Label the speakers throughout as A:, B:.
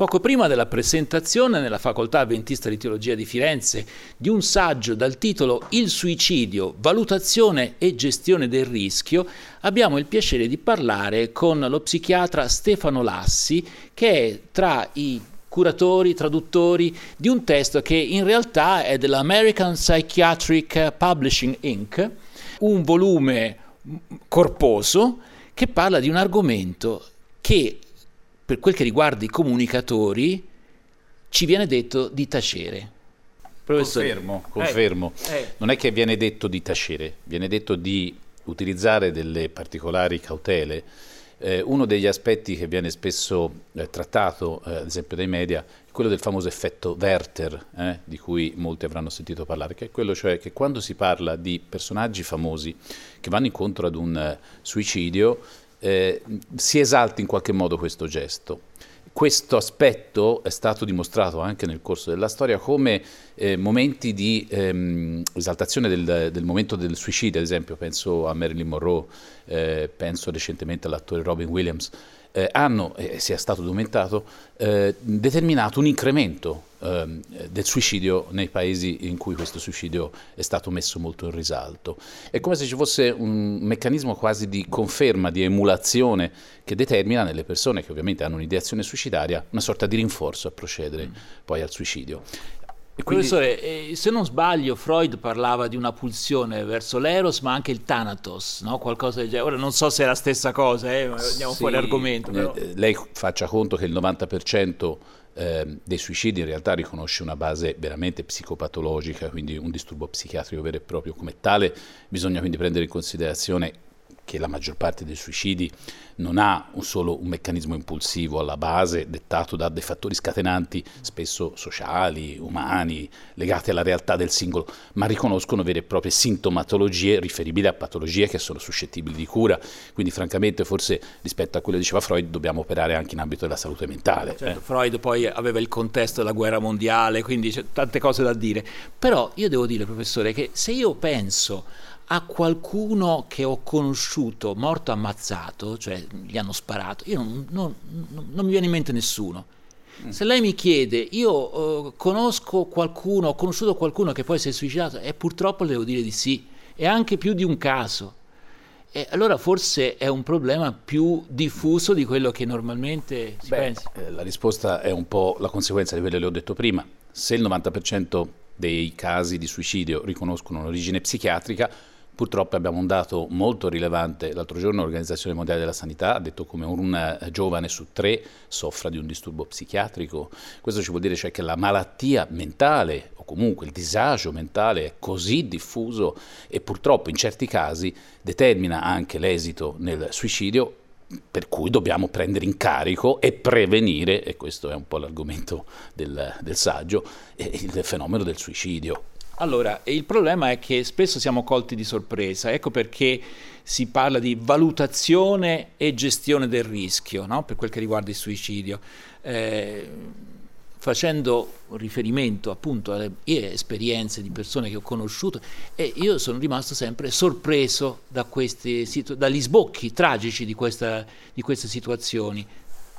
A: poco prima della presentazione nella Facoltà Adventista di Teologia di Firenze di un saggio dal titolo Il suicidio, valutazione e gestione del rischio, abbiamo il piacere di parlare con lo psichiatra Stefano Lassi, che è tra i curatori, traduttori di un testo che in realtà è dell'American Psychiatric Publishing Inc., un volume corposo che parla di un argomento che per quel che riguarda i comunicatori, ci viene detto di tacere.
B: Professore. Confermo, confermo. Eh, eh. Non è che viene detto di tacere, viene detto di utilizzare delle particolari cautele. Eh, uno degli aspetti che viene spesso eh, trattato, eh, ad esempio dai media, è quello del famoso effetto Werther, eh, di cui molti avranno sentito parlare, che è quello cioè che quando si parla di personaggi famosi che vanno incontro ad un suicidio, eh, si esalti in qualche modo questo gesto. Questo aspetto è stato dimostrato anche nel corso della storia come eh, momenti di ehm, esaltazione del, del, momento del suicidio, ad esempio penso a Marilyn Monroe, eh, penso recentemente all'attore Robin Williams, eh, hanno, e sia stato documentato, eh, determinato un incremento eh, del suicidio nei paesi in cui questo suicidio è stato messo molto in risalto. È come se ci fosse un meccanismo quasi di conferma, di emulazione che determina nelle persone che ovviamente hanno un'ideazione suicidaria una sorta di rinforzo a procedere mm. poi al suicidio.
A: Quindi... Professore, eh, se non sbaglio, Freud parlava di una pulsione verso l'eros, ma anche il thanatos, no? qualcosa del genere. Ora non so se è la stessa cosa, eh? andiamo sì, fuori argomento. Però...
B: Eh, lei faccia conto che il 90% eh, dei suicidi in realtà riconosce una base veramente psicopatologica, quindi un disturbo psichiatrico vero e proprio. Come tale bisogna quindi prendere in considerazione che la maggior parte dei suicidi non ha un solo un meccanismo impulsivo alla base dettato da dei fattori scatenanti spesso sociali, umani, legati alla realtà del singolo, ma riconoscono vere e proprie sintomatologie riferibili a patologie che sono suscettibili di cura. Quindi francamente forse rispetto a quello che diceva Freud dobbiamo operare anche in ambito della salute mentale.
A: Certo, eh. Freud poi aveva il contesto della guerra mondiale, quindi c'è tante cose da dire. Però io devo dire, professore, che se io penso a qualcuno che ho conosciuto morto ammazzato, cioè gli hanno sparato, io non, non, non mi viene in mente nessuno. Mm. Se lei mi chiede, io uh, conosco qualcuno, ho conosciuto qualcuno che poi si è suicidato, e purtroppo le devo dire di sì, e anche più di un caso. E allora forse è un problema più diffuso di quello che normalmente si Beh, pensa.
B: Eh, la risposta è un po' la conseguenza di quello che le ho detto prima. Se il 90% dei casi di suicidio riconoscono un'origine psichiatrica, Purtroppo abbiamo un dato molto rilevante. L'altro giorno l'Organizzazione Mondiale della Sanità ha detto come un eh, giovane su tre soffra di un disturbo psichiatrico. Questo ci vuol dire cioè che la malattia mentale o comunque il disagio mentale è così diffuso e purtroppo in certi casi determina anche l'esito nel suicidio per cui dobbiamo prendere in carico e prevenire, e questo è un po' l'argomento del, del saggio, il fenomeno del suicidio.
A: Allora, il problema è che spesso siamo colti di sorpresa, ecco perché si parla di valutazione e gestione del rischio no? per quel che riguarda il suicidio. Eh, facendo riferimento appunto alle mie esperienze di persone che ho conosciuto e io sono rimasto sempre sorpreso da questi, dagli sbocchi tragici di, questa, di queste situazioni.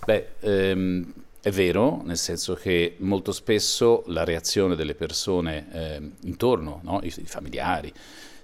B: Beh, ehm, è vero, nel senso che molto spesso la reazione delle persone eh, intorno, no? I, I, familiari,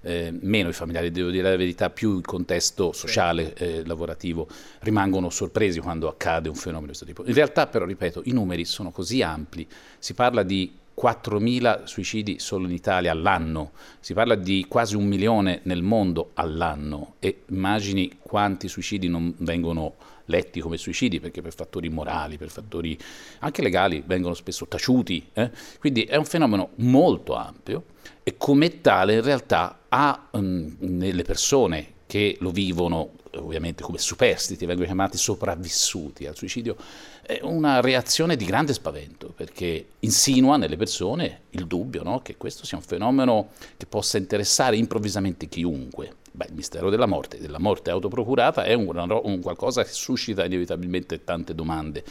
B: eh, meno i familiari, devo dire la verità, più il contesto sociale, eh, lavorativo, rimangono sorpresi quando accade un fenomeno di questo tipo. In realtà però, ripeto, i numeri sono così ampli, si parla di 4.000 suicidi solo in Italia all'anno, si parla di quasi un milione nel mondo all'anno e immagini quanti suicidi non vengono letti come suicidi perché per fattori morali, per fattori anche legali vengono spesso taciuti. Eh? Quindi è un fenomeno molto ampio e come tale in realtà ha um, nelle persone che lo vivono ovviamente come superstiti, vengono chiamati sopravvissuti al suicidio, è una reazione di grande spavento perché insinua nelle persone il dubbio no? che questo sia un fenomeno che possa interessare improvvisamente chiunque. Beh, il mistero della morte, della morte autoprocurata, è un, un qualcosa che suscita inevitabilmente tante domande,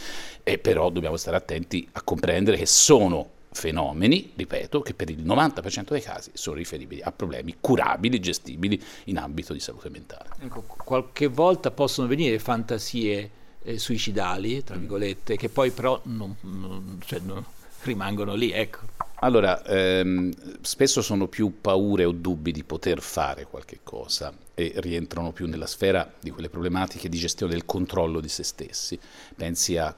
B: e però dobbiamo stare attenti a comprendere che sono fenomeni, ripeto, che per il 90% dei casi sono riferibili a problemi curabili, gestibili in ambito di salute mentale.
A: Ecco, qualche volta possono venire fantasie eh, suicidali, tra virgolette, che poi però non, non, cioè, non rimangono lì, ecco.
B: Allora, ehm, spesso sono più paure o dubbi di poter fare qualche cosa e rientrano più nella sfera di quelle problematiche di gestione del controllo di se stessi. Pensi a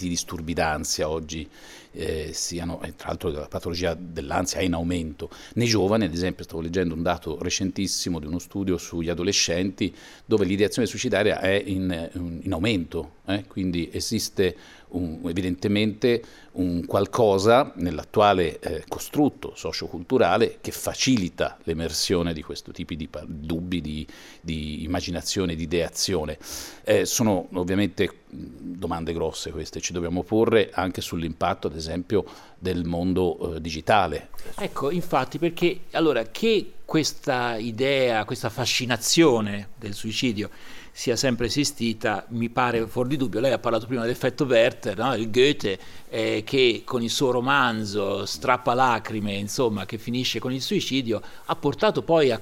B: quanti disturbi d'ansia oggi eh, siano, tra l'altro la patologia dell'ansia è in aumento. Nei giovani, ad esempio, stavo leggendo un dato recentissimo di uno studio sugli adolescenti dove l'ideazione suicidaria è in, in aumento, eh? quindi esiste un, evidentemente un qualcosa nell'attuale eh, costrutto socioculturale che facilita l'emersione di questo tipo di dubbi, di, di immaginazione, di ideazione. Eh, sono ovviamente domande grosse queste, ci dobbiamo porre anche sull'impatto, ad esempio, del mondo eh, digitale.
A: Ecco, infatti, perché allora che questa idea, questa fascinazione del suicidio sia sempre esistita, mi pare fuori di dubbio. Lei ha parlato prima dell'effetto Werther, no? il Goethe, eh, che con il suo romanzo Strappa lacrime, insomma, che finisce con il suicidio, ha portato poi a,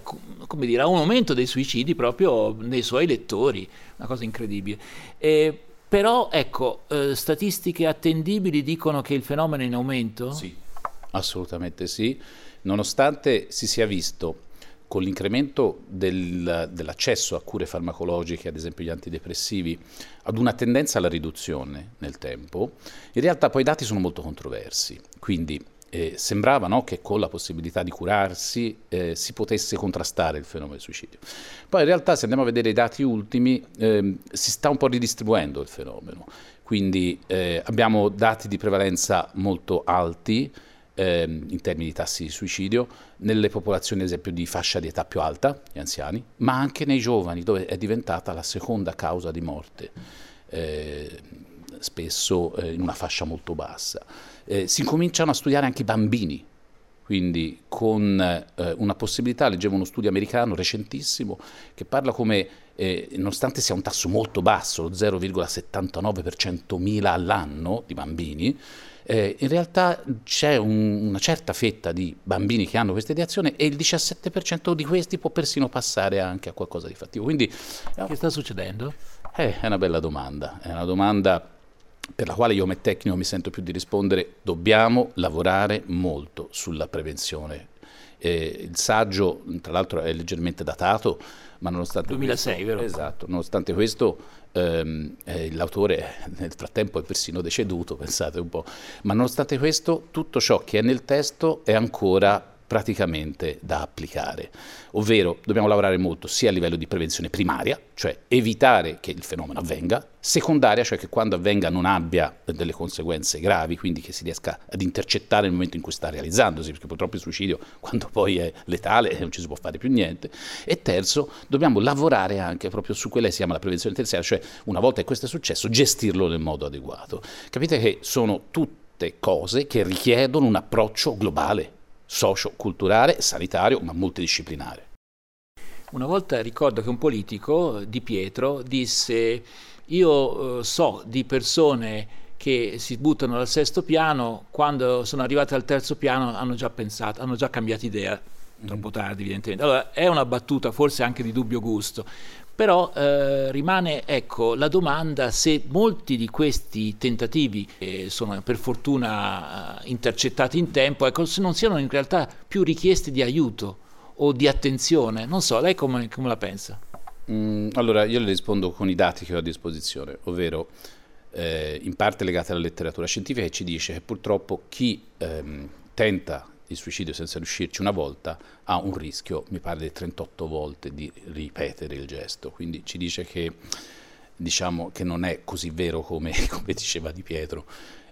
A: dire, a un aumento dei suicidi proprio nei suoi lettori, una cosa incredibile. Eh, però, ecco, eh, statistiche attendibili dicono che il fenomeno è in aumento?
B: Sì, assolutamente sì, nonostante si sia visto con l'incremento del, dell'accesso a cure farmacologiche, ad esempio gli antidepressivi, ad una tendenza alla riduzione nel tempo, in realtà poi i dati sono molto controversi. Quindi eh, sembrava no, che con la possibilità di curarsi eh, si potesse contrastare il fenomeno del suicidio. Poi in realtà se andiamo a vedere i dati ultimi eh, si sta un po' ridistribuendo il fenomeno, quindi eh, abbiamo dati di prevalenza molto alti, ehm, in termini di tassi di suicidio, nelle popolazioni ad esempio di fascia di età più alta, gli anziani, ma anche nei giovani dove è diventata la seconda causa di morte, eh, spesso eh, in una fascia molto bassa. Eh, si cominciano a studiare anche i bambini, quindi con eh, una possibilità, leggevo uno studio americano recentissimo che parla come, eh, nonostante sia un tasso molto basso, lo 0,79 per centomila all'anno di bambini, eh, in realtà c'è un, una certa fetta di bambini che hanno questa ideazione e il 17% di questi può persino passare anche a qualcosa di fattivo. Quindi,
A: che sta succedendo?
B: Eh, è una bella domanda, è una domanda per la quale io come tecnico mi sento più di rispondere, dobbiamo lavorare molto sulla prevenzione. Eh, il saggio, tra l'altro, è leggermente datato, ma nonostante
A: 2006,
B: questo,
A: vero?
B: Esatto, nonostante questo ehm, eh, l'autore nel frattempo è persino deceduto, pensate un po', ma nonostante questo tutto ciò che è nel testo è ancora praticamente da applicare. Ovvero dobbiamo lavorare molto sia a livello di prevenzione primaria, cioè evitare che il fenomeno avvenga, secondaria, cioè che quando avvenga non abbia delle conseguenze gravi, quindi che si riesca ad intercettare nel momento in cui sta realizzandosi, perché purtroppo il suicidio quando poi è letale non ci si può fare più niente. E terzo, dobbiamo lavorare anche proprio su quella che si chiama la prevenzione terziaria, cioè una volta che questo è successo gestirlo nel modo adeguato. Capite che sono tutte cose che richiedono un approccio globale socio-culturale, sanitario, ma multidisciplinare.
A: Una volta ricordo che un politico, Di Pietro, disse io eh, so di persone che si buttano dal sesto piano, quando sono arrivate al terzo piano hanno già pensato, hanno già cambiato idea, troppo tardi evidentemente. Allora è una battuta forse anche di dubbio gusto, però eh, rimane ecco, la domanda se molti di questi tentativi eh, sono per fortuna eh, intercettati in tempo, ecco, se non siano in realtà più richieste di aiuto o di attenzione. Non so, lei come, come la pensa?
B: Mm, allora, io le rispondo con i dati che ho a disposizione, ovvero eh, in parte legate alla letteratura scientifica che ci dice che purtroppo chi ehm, tenta il suicidio senza riuscirci una volta ha un rischio, mi pare di 38 volte, di ripetere il gesto. Quindi ci dice che, diciamo, che non è così vero come, come diceva Di Pietro.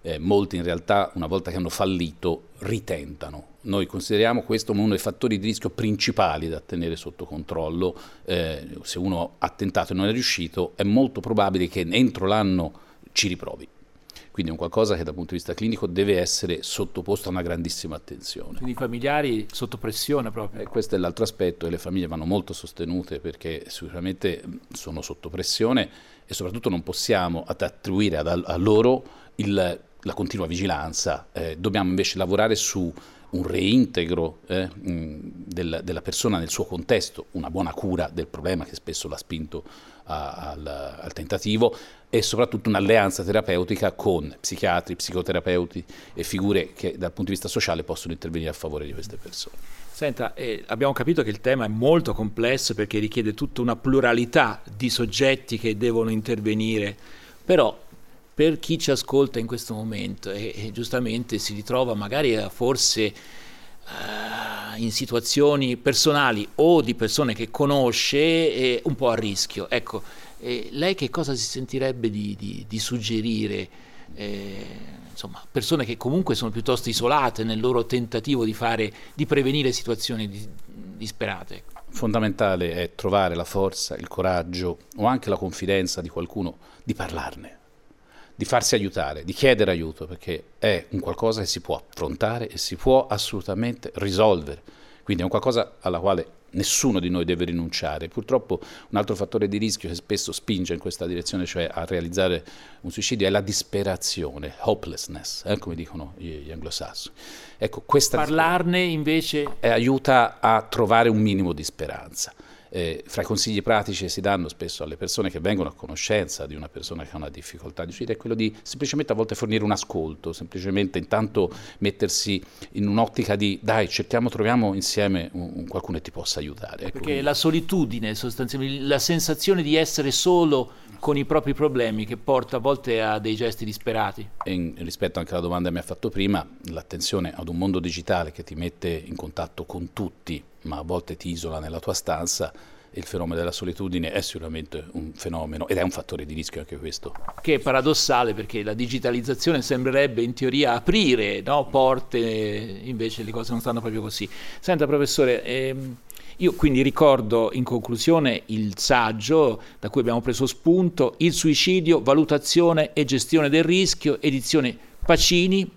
B: Eh, molti in realtà, una volta che hanno fallito, ritentano. Noi consideriamo questo uno dei fattori di rischio principali da tenere sotto controllo. Eh, se uno ha tentato e non è riuscito, è molto probabile che entro l'anno ci riprovi. Quindi è un qualcosa che dal punto di vista clinico deve essere sottoposto a una grandissima attenzione.
A: Quindi i familiari sotto pressione proprio.
B: E questo è l'altro aspetto e le famiglie vanno molto sostenute perché sicuramente sono sotto pressione e soprattutto non possiamo attribuire a loro il la continua vigilanza, eh, dobbiamo invece lavorare su un reintegro eh, del, della persona nel suo contesto, una buona cura del problema che spesso l'ha spinto a, al, al, tentativo e soprattutto un'alleanza terapeutica con psichiatri, psicoterapeuti e figure che dal punto di vista sociale possono intervenire a favore di queste persone.
A: Senta, eh, abbiamo capito che il tema è molto complesso perché richiede tutta una pluralità di soggetti che devono intervenire, però per chi ci ascolta in questo momento e, e giustamente si ritrova magari forse uh, in situazioni personali o di persone che conosce eh, un po' a rischio. Ecco, eh, lei che cosa si sentirebbe di, di, di suggerire? Eh, insomma, persone che comunque sono piuttosto isolate nel loro tentativo di, fare, di prevenire situazioni di, disperate.
B: Fondamentale è trovare la forza, il coraggio o anche la confidenza di qualcuno di parlarne di farsi aiutare, di chiedere aiuto, perché è un qualcosa che si può affrontare e si può assolutamente risolvere. Quindi è un qualcosa alla quale nessuno di noi deve rinunciare. Purtroppo un altro fattore di rischio che spesso spinge in questa direzione, cioè a realizzare un suicidio, è la disperazione, hopelessness, eh, come dicono gli, gli anglosassoni.
A: Ecco, Parlarne invece
B: aiuta a trovare un minimo di speranza eh, fra i consigli pratici che si danno spesso alle persone che vengono a conoscenza di una persona che ha una difficoltà di uscire è quello di semplicemente a volte fornire un ascolto, semplicemente intanto mettersi in un'ottica di dai cerchiamo, troviamo insieme un, un qualcuno che ti possa aiutare.
A: Ecco. Perché la solitudine, sostanzialmente la sensazione di essere solo con i propri problemi che porta a volte a dei gesti disperati.
B: In, rispetto anche alla domanda che mi ha fatto prima, l'attenzione ad un mondo digitale che ti mette in contatto con tutti ma a volte ti isola nella tua stanza, il fenomeno della solitudine è sicuramente un fenomeno ed è un fattore di rischio anche questo.
A: Che è paradossale perché la digitalizzazione sembrerebbe in teoria aprire no, porte, invece le cose non stanno proprio così. Senta professore, ehm, io quindi ricordo in conclusione il saggio da cui abbiamo preso spunto, Il suicidio, valutazione e gestione del rischio, edizione Pacini,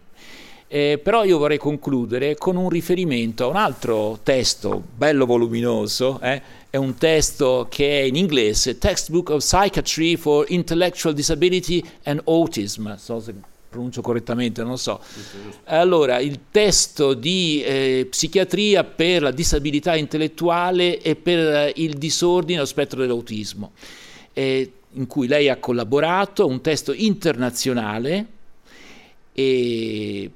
A: eh, però io vorrei concludere con un riferimento a un altro testo bello voluminoso, eh? è un testo che è in inglese, Textbook of Psychiatry for Intellectual Disability and Autism, so se pronuncio correttamente, non so. Allora, il testo di eh, psichiatria per la disabilità intellettuale e per il disordine allo spettro dell'autismo, eh, in cui lei ha collaborato, un testo internazionale e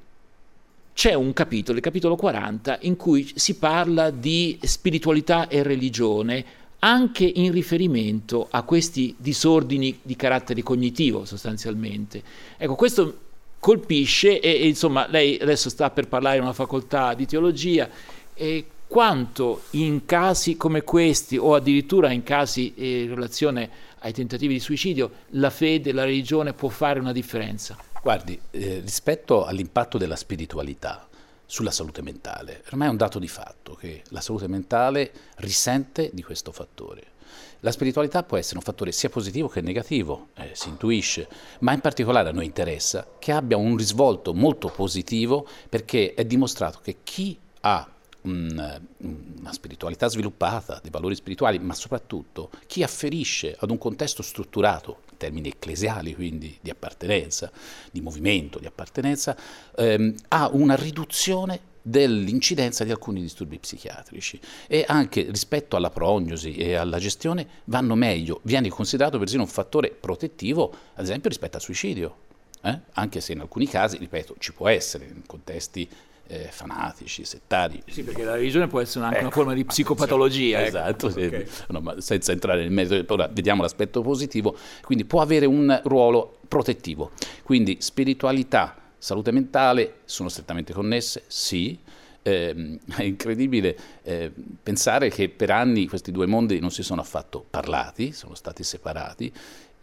A: c'è un capitolo, il capitolo 40, in cui si parla di spiritualità e religione anche in riferimento a questi disordini di carattere cognitivo sostanzialmente. Ecco, questo colpisce e, e insomma lei adesso sta per parlare in una facoltà di teologia e quanto in casi come questi o addirittura in casi eh, in relazione ai tentativi di suicidio la fede, la religione può fare una differenza.
B: Guardi, eh, rispetto all'impatto della spiritualità sulla salute mentale, ormai è un dato di fatto che la salute mentale risente di questo fattore. La spiritualità può essere un fattore sia positivo che negativo, eh, si intuisce, ma in particolare a noi interessa che abbia un risvolto molto positivo perché è dimostrato che chi ha un, una spiritualità sviluppata, dei valori spirituali, ma soprattutto chi afferisce ad un contesto strutturato, termini ecclesiali, quindi di appartenenza, di movimento, di appartenenza, ehm, ha una riduzione dell'incidenza di alcuni disturbi psichiatrici e anche rispetto alla prognosi e alla gestione vanno meglio, viene considerato persino un fattore protettivo, ad esempio rispetto al suicidio, eh? anche se in alcuni casi, ripeto, ci può essere in contesti eh, fanatici, settari.
A: Sì, perché la religione può essere anche ecco, una forma di psicopatologia.
B: Ecco. Esatto, okay. sì, no, senza entrare nel merito, ora vediamo l'aspetto positivo, quindi può avere un ruolo protettivo. Quindi spiritualità, salute mentale sono strettamente connesse? Sì. Eh, è incredibile eh, pensare che per anni questi due mondi non si sono affatto parlati, sono stati separati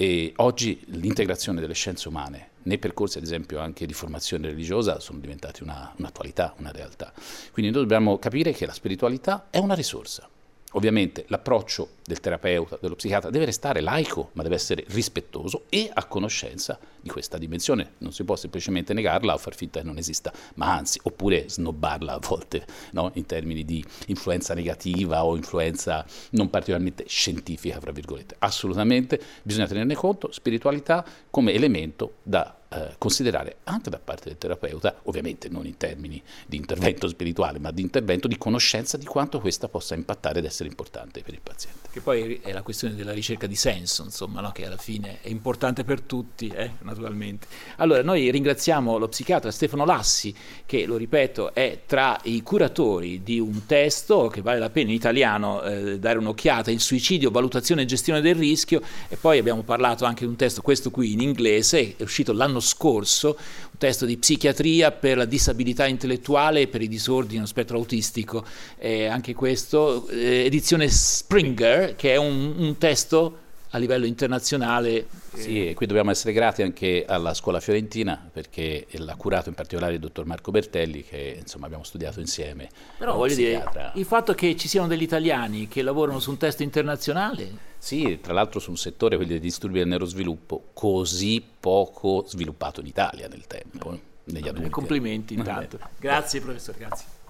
B: e oggi l'integrazione delle scienze umane nei percorsi ad esempio anche di formazione religiosa sono diventati una, un'attualità, una realtà. Quindi noi dobbiamo capire che la spiritualità è una risorsa. Ovviamente l'approccio del terapeuta, dello psichiatra deve restare laico, ma deve essere rispettoso e a conoscenza di questa dimensione. Non si può semplicemente negarla o far finta che non esista, ma anzi, oppure snobbarla a volte no? in termini di influenza negativa o influenza non particolarmente scientifica, fra virgolette. Assolutamente bisogna tenerne conto, spiritualità come elemento da eh, considerare anche da parte del terapeuta, ovviamente non in termini di intervento spirituale, ma di intervento di conoscenza di quanto questa possa impattare ed essere importante per il paziente.
A: Che poi è la questione della ricerca di senso, insomma, no? che alla fine è importante per tutti, eh? naturalmente. Allora, noi ringraziamo lo psichiatra Stefano Lassi, che, lo ripeto, è tra i curatori di un testo che vale la pena in italiano eh, dare un'occhiata, il suicidio, valutazione e gestione del rischio, e poi abbiamo parlato anche di un testo, questo qui in inglese, è uscito l'anno scorso, un testo di psichiatria per la disabilità intellettuale e per i disordini dello spettro autistico, eh, anche questo, eh, edizione Springer, che è un, un testo a livello internazionale.
B: Sì, e qui dobbiamo essere grati anche alla scuola fiorentina perché l'ha curato in particolare il dottor Marco Bertelli che insomma abbiamo studiato insieme.
A: Però voglio psichiatra. dire, il fatto che ci siano degli italiani che lavorano su un testo internazionale...
B: Sì, tra l'altro su un settore, quello dei disturbi del neurosviluppo, così poco sviluppato in Italia nel tempo, eh, negli adulti.
A: Complimenti intanto. Grazie professore, grazie.